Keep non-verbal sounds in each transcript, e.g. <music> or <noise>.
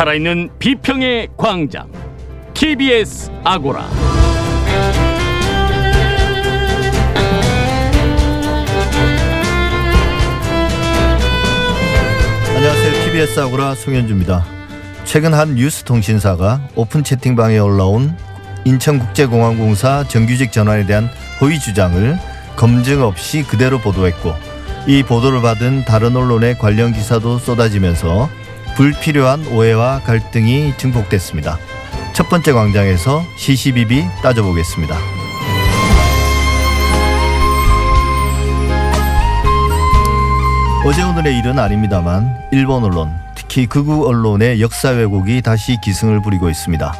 살아있는 비평의 광장 TBS 아고라 안녕하세요. TBS 아고라 송현주입니다. 최근 한 뉴스 통신사가 오픈 채팅방에 올라온 인천국제공항공사 정규직 전환에 대한 허위 주장을 검증 없이 그대로 보도했고 이 보도를 받은 다른 언론의 관련 기사도 쏟아지면서 불필요한 오해와 갈등이 증폭됐습니다. 첫 번째 광장에서 시시비비 따져보겠습니다. 어제 오늘의 일은 아닙니다만 일본 언론 특히 극우 언론의 역사 왜곡이 다시 기승을 부리고 있습니다.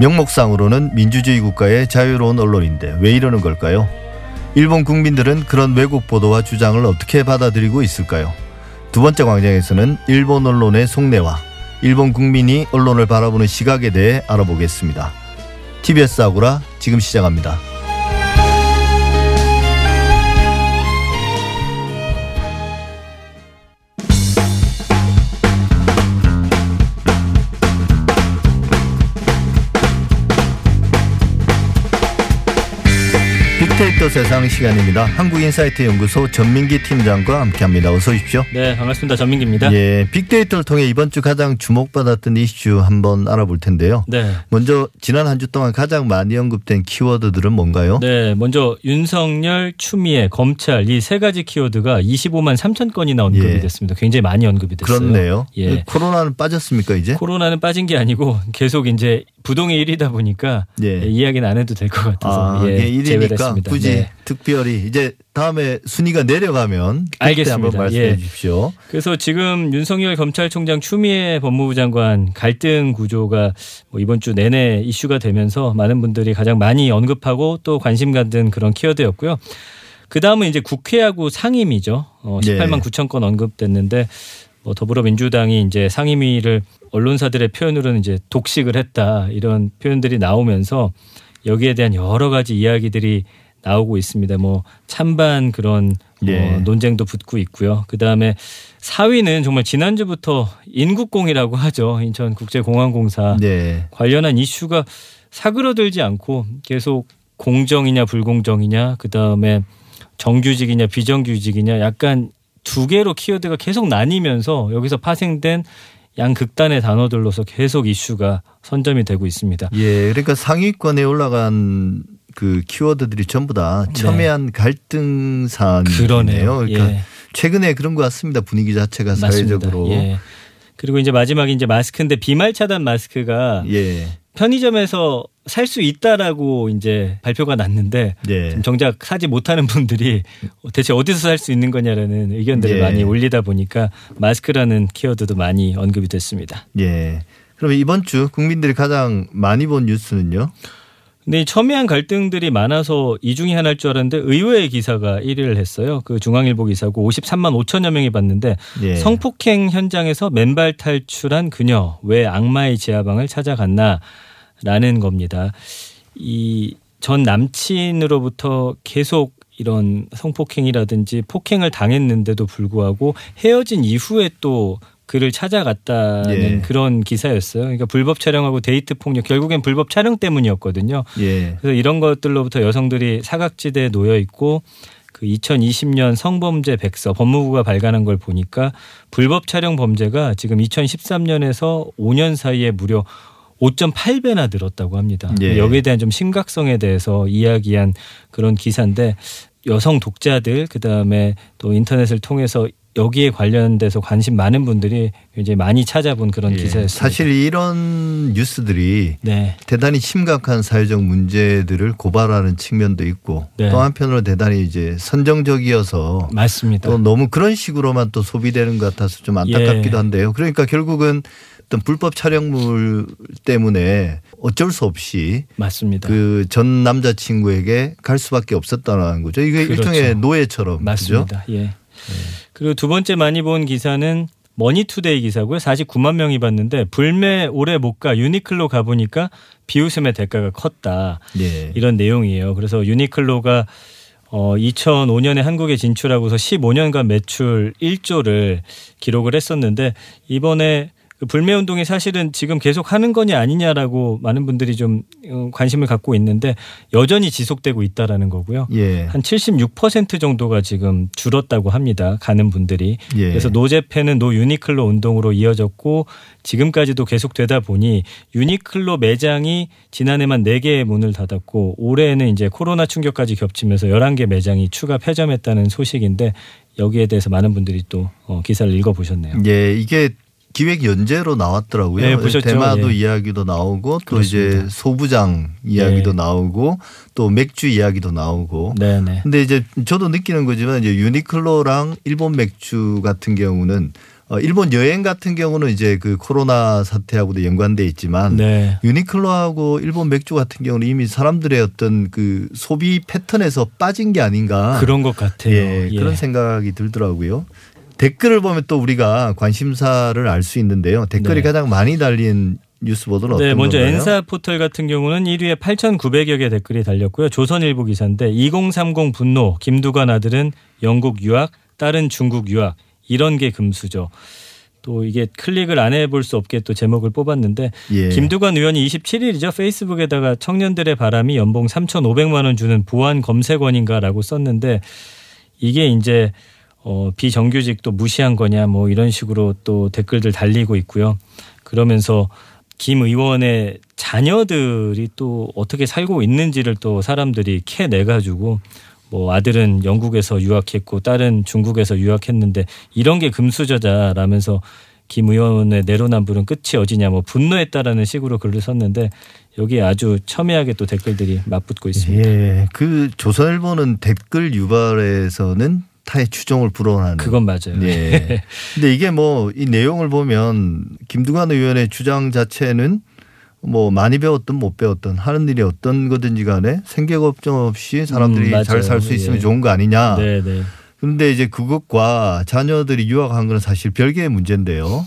명목상으로는 민주주의 국가의 자유로운 언론인데 왜 이러는 걸까요? 일본 국민들은 그런 왜곡 보도와 주장을 어떻게 받아들이고 있을까요? 두 번째 광장에서는 일본 언론의 속내와 일본 국민이 언론을 바라보는 시각에 대해 알아보겠습니다. TBS 아고라 지금 시작합니다. 빅데이터 세상 시간입니다. 한국인사이트 연구소 전민기 팀장과 함께합니다. 어서 오십시오. 네, 반갑습니다. 전민기입니다. 예, 빅데이터를 통해 이번 주 가장 주목받았던 이슈 한번 알아볼 텐데요. 네. 먼저 지난 한 주 동안 가장 많이 언급된 키워드들은 뭔가요? 네, 먼저 윤석열, 추미애, 검찰 이 세 가지 키워드가 25만 3천 건이나 언급이 예. 됐습니다. 굉장히 많이 언급이 됐어요. 그렇네요. 예. 코로나는 빠졌습니까 이제? 코로나는 빠진 게 아니고 <laughs> 계속 이제 부동의 일이다 보니까 예. 예, 이야기는 안 해도 될 것 같아서 아, 예, 예, 제외를 1위니까 했습니다. 굳이 네. 특별히 이제 다음에 순위가 내려가면 알겠습니다. 한번 말씀해 예. 주십시오. 그래서 지금 윤석열 검찰총장 추미애 법무부 장관 갈등 구조가 뭐 이번 주 내내 이슈가 되면서 많은 분들이 가장 많이 언급하고 또 관심 갖는 그런 키워드였고요. 그 다음은 이제 국회하고 상임위죠. 어, 네. 18만 9천 건 언급됐는데 뭐 더불어민주당이 이제 상임위를 언론사들의 표현으로는 이제 독식을 했다 이런 표현들이 나오면서 여기에 대한 여러 가지 이야기들이 나오고 있습니다. 뭐 찬반 그런 뭐 예. 논쟁도 붙고 있고요. 그 다음에 4위는 정말 지난주부터 인국공이라고 하죠. 인천국제공항공사 네. 관련한 이슈가 사그러들지 않고 계속 공정이냐 불공정이냐 그 다음에 정규직이냐 비정규직이냐 약간 두 개로 키워드가 계속 나뉘면서 여기서 파생된 양극단의 단어들로서 계속 이슈가 선점이 되고 있습니다. 예, 그러니까 상위권에 올라간 그 키워드들이 전부 다 첨예한 갈등 사안이네요. 네. 그러네요. 그러니까 예. 최근에 그런 것 같습니다. 분위기 자체가 맞습니다. 사회적으로. 예. 그리고 이제 마지막에 이제 마스크인데 비말 차단 마스크가 예. 편의점에서 살 수 있다라고 이제 발표가 났는데 예. 정작 사지 못하는 분들이 대체 어디서 살 수 있는 거냐라는 의견들을 예. 많이 올리다 보니까 마스크라는 키워드도 많이 언급이 됐습니다. 예. 그러면 이번 주 국민들이 가장 많이 본 뉴스는요? 근데 이 첨예한 갈등들이 많아서 이 중에 하나일 줄 알았는데 의외의 기사가 1위를 했어요. 그 중앙일보 기사고 53만 5천여 명이 봤는데 예. 성폭행 현장에서 맨발 탈출한 그녀 왜 악마의 지하방을 찾아갔나라는 겁니다. 이 전 남친으로부터 계속 이런 성폭행이라든지 폭행을 당했는데도 불구하고 헤어진 이후에 또 그를 찾아갔다는 예. 그런 기사였어요. 그러니까 불법 촬영하고 데이트 폭력 결국엔 불법 촬영 때문이었거든요. 예. 그래서 이런 것들로부터 여성들이 사각지대에 놓여 있고 그 2020년 성범죄 백서 법무부가 발간한 걸 보니까 불법 촬영 범죄가 지금 2013년에서 5년 사이에 무려 5.8배나 늘었다고 합니다. 예. 여기에 대한 좀 심각성에 대해서 이야기한 그런 기사인데 여성 독자들 그다음에 또 인터넷을 통해서 여기에 관련돼서 관심 많은 분들이 굉장히 많이 찾아본 그런 예. 기사였습니다. 사실 이런 뉴스들이 네. 대단히 심각한 사회적 문제들을 고발하는 측면도 있고 네. 또 한편으로 대단히 이제 선정적이어서 맞습니다. 또 너무 그런 식으로만 또 소비되는 것 같아서 좀 안타깝기도 예. 한데요. 그러니까 결국은 어떤 불법 촬영물 때문에 어쩔 수 없이 맞습니다. 그 전 남자친구에게 갈 수밖에 없었다는 거죠. 이게 그렇죠. 일종의 노예처럼 그죠? 맞습니다. 예. 그리고 두 번째 많이 본 기사는 머니투데이 기사고요. 49만 명이 봤는데 불매 오래 못가 유니클로 가 보니까 비웃음의 대가가 컸다. 예. 이런 내용이에요. 그래서 유니클로가 어 2005년에 한국에 진출하고서 15년간 매출 1조를 기록을 했었는데 이번에 그 불매 운동이 사실은 지금 계속 하는 거냐 아니냐라고 많은 분들이 좀 어, 관심을 갖고 있는데 여전히 지속되고 있다라는 거고요. 예. 한 76% 정도가 지금 줄었다고 합니다. 가는 분들이. 예. 그래서 No Japan은 No 유니클로 운동으로 이어졌고 지금까지도 계속되다 보니 유니클로 매장이 지난해만 4개의 문을 닫았고 올해는 이제 코로나 충격까지 겹치면서 11개 매장이 추가 폐점했다는 소식인데 여기에 대해서 많은 분들이 또 어, 기사를 읽어보셨네요. 예, 이게 기획 연재로 나왔더라고요. 네, 보셨죠? 대마도 예. 이야기도 나오고 또 그렇습니다. 이제 소부장 이야기도 예. 나오고 또 맥주 이야기도 나오고. 네 네. 근데 이제 저도 느끼는 거지만 이제 유니클로랑 일본 맥주 같은 경우는 어, 일본 여행 같은 경우는 이제 그 코로나 사태하고도 연관돼 있지만 네. 유니클로하고 일본 맥주 같은 경우는 이미 사람들의 어떤 그 소비 패턴에서 빠진 게 아닌가. 그런 것 같아요. 예, 예. 그런 생각이 들더라고요. 댓글을 보면 또 우리가 관심사를 알 수 있는데요. 댓글이 네. 가장 많이 달린 뉴스 보도는 어떤 네, 먼저 건가요? 엔사 포털 같은 경우는 1위에 8,900여 개 댓글이 달렸고요. 조선일보 기사인데 2030 분노 김두관 아들은 영국 유학, 딸은 중국 유학 이런 게 금수저. 또 이게 클릭을 안 해볼 수 없게 또 제목을 뽑았는데 예. 김두관 의원이 27일이죠 페이스북에다가 청년들의 바람이 연봉 3,500만 원 주는 보안 검색원인가라고 썼는데 이게 이제 어 비정규직도 무시한 거냐 뭐 이런 식으로 또 댓글들 달리고 있고요. 그러면서 김 의원의 자녀들이 또 어떻게 살고 있는지를 또 사람들이 캐내 가지고 뭐 아들은 영국에서 유학했고 딸은 중국에서 유학했는데 이런 게 금수저자라면서 김 의원의 내로남불은 끝이 어디냐 뭐 분노했다라는 식으로 글을 썼는데 여기에 아주 첨예하게 또 댓글들이 맞붙고 있습니다. 예. 그 조선일보는 댓글 유발에서는 타의 추종을 불어하는 그건 맞아요. 예. <laughs> 근데 이게 뭐 이 내용을 보면 김두관 의원의 주장 자체는 뭐 많이 배웠든 못 배웠든 하는 일이 어떤 거든지 간에 생계 걱정 없이 사람들이 음, 맞아요. 잘살 수 있으면 예. 좋은 거 아니냐. 네, 네. 그런데 이제 그것과 자녀들이 유학한 건 사실 별개의 문제인데요.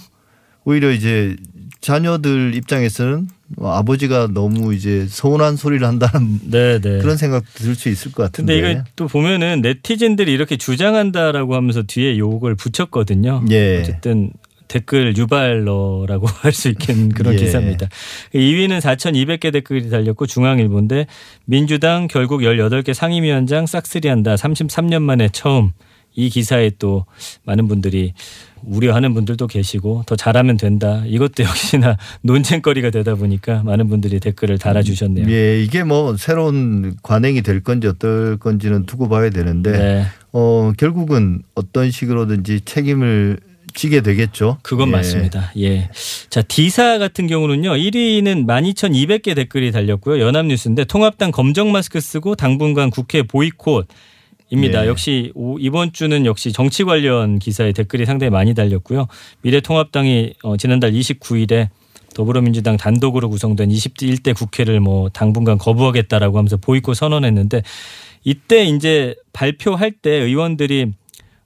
오히려 이제 자녀들 입장에서는 뭐 아버지가 너무 이제 서운한 소리를 한다는 네, 네. 그런 생각 들수 있을 것 같은데. 근데 이거 또 보면은 네티즌들이 이렇게 주장한다라고 하면서 뒤에 욕을 붙였거든요. 예. 어쨌든 댓글 유발러라고 <laughs> 할 수 있는 그런 예. 기사입니다. 2위는 4,200개 댓글이 달렸고 중앙일보인데 민주당 결국 18개 상임위원장 싹쓸이한다. 33년 만에 처음 이 기사에 또 많은 분들이 우려하는 분들도 계시고 더 잘하면 된다. 이것도 역시나 <laughs> 논쟁거리가 되다 보니까 많은 분들이 댓글을 달아주셨네요. 예, 이게 뭐 새로운 관행이 될 건지 어떨 건지는 두고 봐야 되는데 네. 어 결국은 어떤 식으로든지 책임을 지게 되겠죠. 그건 예. 맞습니다. 예. 자, D사 같은 경우는요. 1위는 12,200개 댓글이 달렸고요. 연합뉴스인데 통합당 검정 마스크 쓰고 당분간 국회 보이콧 입니다. 예. 역시 오- 이번 주는 역시 정치 관련 기사에 댓글이 상당히 많이 달렸고요. 미래통합당이 어, 지난달 29일에 더불어민주당 단독으로 구성된 21대 국회를 뭐 당분간 거부하겠다라고 하면서 보이콧 선언했는데 이때 이제 발표할 때 의원들이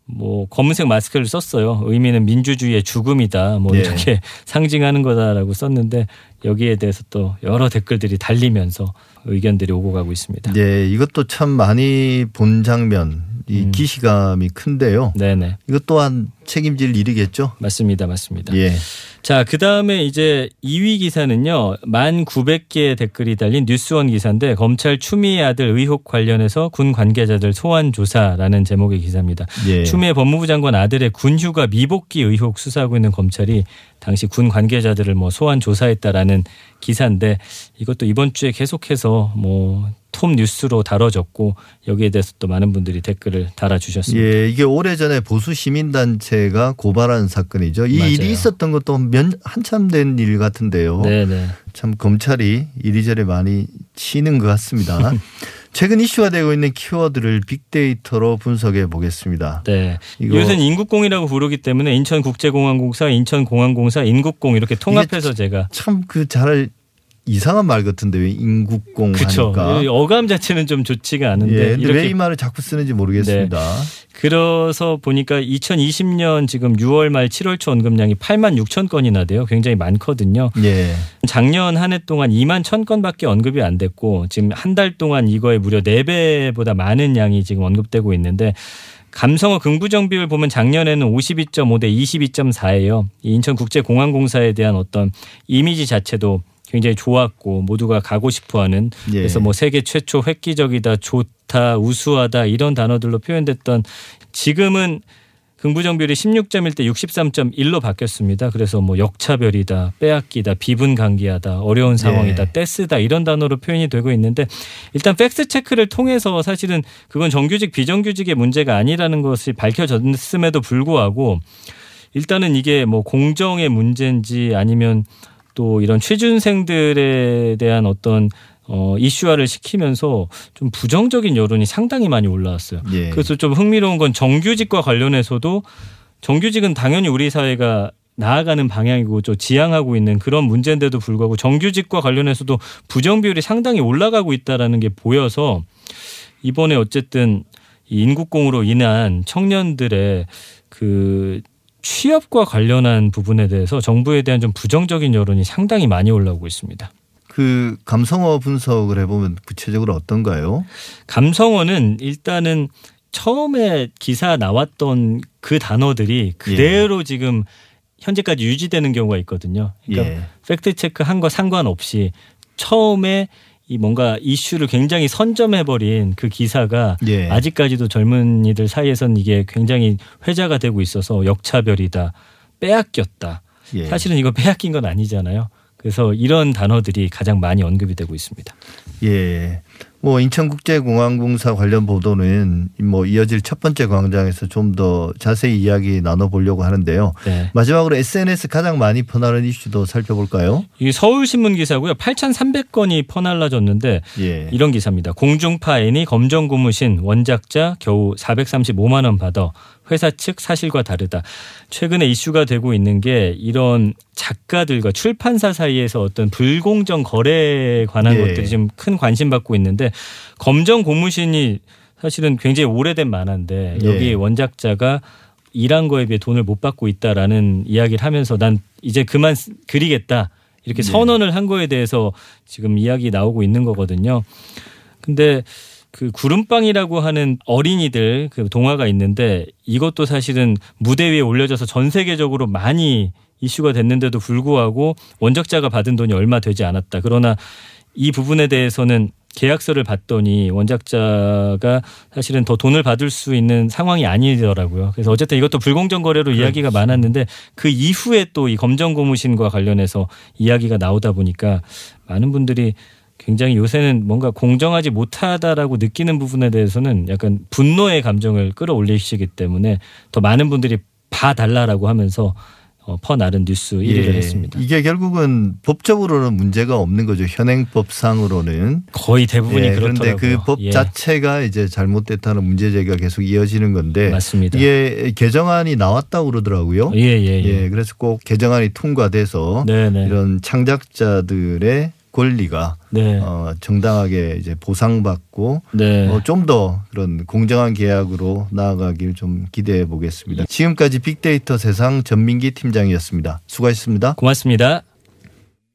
뭐 검은색 마스크를 썼어요. 의미는 민주주의의 죽음이다. 뭐 예. 이렇게 <laughs> 상징하는 거다라고 썼는데 여기에 대해서 또 여러 댓글들이 달리면서 의견들이 오고 가고 있습니다. 예, 이것도 참 많이 본 장면, 이 음. 기시감이 큰데요. 네네. 이것 또한 책임질 일이겠죠. 맞습니다. 맞습니다. 예. 자, 그 다음에 이제 2위 기사는요, 1,900개의 댓글이 달린 뉴스원 기사인데, 검찰 추미애 아들 의혹 관련해서 군 관계자들 소환 조사라는 제목의 기사입니다. 예. 추미애 법무부 장관 아들의 군 휴가 미복귀 의혹 수사하고 있는 검찰이 당시 군 관계자들을 뭐 소환 조사했다라는 기사인데, 이것도 이번 주에 계속해서 뭐 톱 뉴스로 다뤄졌고, 여기에 대해서 또 많은 분들이 댓글을 달아주셨습니다. 예, 이게 오래전에 보수 시민단체가 고발한 사건이죠. 이 맞아요. 일이 있었던 것도 몇, 한참 된 일 같은데요. 네네. 참 검찰이 이리저리 많이 치는 것 같습니다. <laughs> 최근 이슈가 되고 있는 키워드를 빅데이터로 분석해 보겠습니다. 네. 이것은 인국공이라고 부르기 때문에 인천국제공항공사, 인천공항공사, 인국공 이렇게 통합해서 제가 참 그 잘 이상한 말 같은데 왜 인국공 그렇죠. 하니까. 어감 자체는 좀 좋지가 않은데 예, 근데 왜 이렇게 네. 이 말을 자꾸 쓰는지 모르겠습니다. 그래서 보니까 2020년 지금 6월 말 7월 초 언급량이 8만 6천 건이나 돼요. 굉장히 많거든요. 예. 작년 한 해 동안 2만 1천 건밖에 언급이 안 됐고 지금 한 달 동안 이거에 무려 4배보다 많은 양이 지금 언급되고 있는데 감성어 긍부정 비율 보면 작년에는 52.5 대 22.4예요. 인천국제공항공사에 대한 어떤 이미지 자체도 굉장히 좋았고 모두가 가고 싶어하는 예. 그래서 뭐 세계 최초 획기적이다, 좋다, 우수하다 이런 단어들로 표현됐던 지금은 긍부정 비율이 16.1 대 63.1로 바뀌었습니다. 그래서 뭐 역차별이다, 빼앗기다, 비분간기하다, 어려운 상황이다, 예. 떼쓰다 이런 단어로 표현이 되고 있는데 일단 팩스 체크를 통해서 사실은 그건 정규직 비정규직의 문제가 아니라는 것이 밝혀졌음에도 불구하고 일단은 이게 뭐 공정의 문제인지 아니면 또 이런 취준생들에 대한 어떤 어 이슈화를 시키면서 좀 부정적인 여론이 상당히 많이 올라왔어요. 예. 그래서 좀 흥미로운 건 정규직과 관련해서도 정규직은 당연히 우리 사회가 나아가는 방향이고 좀 지향하고 있는 그런 문제인데도 불구하고 정규직과 관련해서도 부정 비율이 상당히 올라가고 있다라는 게 보여서 이번에 어쨌든 이 인국공으로 인한 청년들의 그 취업과 관련한 부분에 대해서 정부에 대한 좀 부정적인 여론이 상당히 많이 올라오고 있습니다. 그 감성어 분석을 해보면 구체적으로 어떤가요? 감성어는 일단은 처음에 기사 나왔던 그 단어들이 그대로 지금 현재까지 유지되는 경우가 있거든요. 그러니까 예. 팩트 체크 한 거 상관없이 처음에 이 뭔가 이슈를 굉장히 선점해버린 그 기사가 예. 아직까지도 젊은이들 사이에선 이게 굉장히 회자가 되고 있어서 역차별이다, 빼앗겼다. 예. 사실은 이거 빼앗긴 건 아니잖아요. 그래서 이런 단어들이 가장 많이 언급이 되고 있습니다. 예. 뭐 인천국제공항공사 관련 보도는 뭐 이어질 첫 번째 광장에서 좀 더 자세히 이야기 나눠보려고 하는데요. 네. 마지막으로 SNS 가장 많이 퍼나른 이슈도 살펴볼까요? 이 서울신문 기사고요. 8,300건이 퍼날라졌는데 예. 이런 기사입니다. 공중파 애니 검정 고무신 원작자 겨우 435만 원 받아 회사 측 사실과 다르다. 최근에 이슈가 되고 있는 게 이런 작가들과 출판사 사이에서 어떤 불공정 거래에 관한 예. 것들이 지금 큰 관심 받고 있는데 검정 고무신이 사실은 굉장히 오래된 만화인데 여기 예. 원작자가 일한 거에 비해 돈을 못 받고 있다라는 이야기를 하면서 난 이제 그만 쓰- 그리겠다 이렇게 네. 선언을 한 거에 대해서 지금 이야기 나오고 있는 거거든요. 근데 그 구름빵이라고 하는 어린이들 그 동화가 있는데 이것도 사실은 무대 위에 올려져서 전 세계적으로 많이 이슈가 됐는데도 불구하고 원작자가 받은 돈이 얼마 되지 않았다. 그러나 이 부분에 대해서는 계약서를 봤더니 원작자가 사실은 더 돈을 받을 수 있는 상황이 아니더라고요. 그래서 어쨌든 이것도 불공정 거래로 이야기가 많았는데 그 이후에 또 이 검정 고무신과 관련해서 이야기가 나오다 보니까 많은 분들이 굉장히 요새는 뭔가 공정하지 못하다라고 느끼는 부분에 대해서는 약간 분노의 감정을 끌어올리시기 때문에 더 많은 분들이 봐달라라고 하면서 어, 퍼나른 뉴스 1위를 예. 했습니다. 이게 결국은 법적으로는 문제가 없는 거죠. 현행법상으로는. 거의 대부분이 예, 그렇더라고요. 그런데 그법 예, 자체가 이제 잘못됐다는 문제 제기가 계속 이어지는 건데 맞습니다. 이게 개정안이 나왔다고 그러더라고요. 예, 예, 예. 예, 그래서 꼭 개정안이 통과돼서 네네. 이런 창작자들의 권리가 네. 어, 정당하게 이제 보상받고 네. 어, 좀 더 그런 공정한 계약으로 나아가길 좀 기대해 보겠습니다. 지금까지 빅데이터 세상 전민기 팀장이었습니다. 수고하셨습니다. 고맙습니다.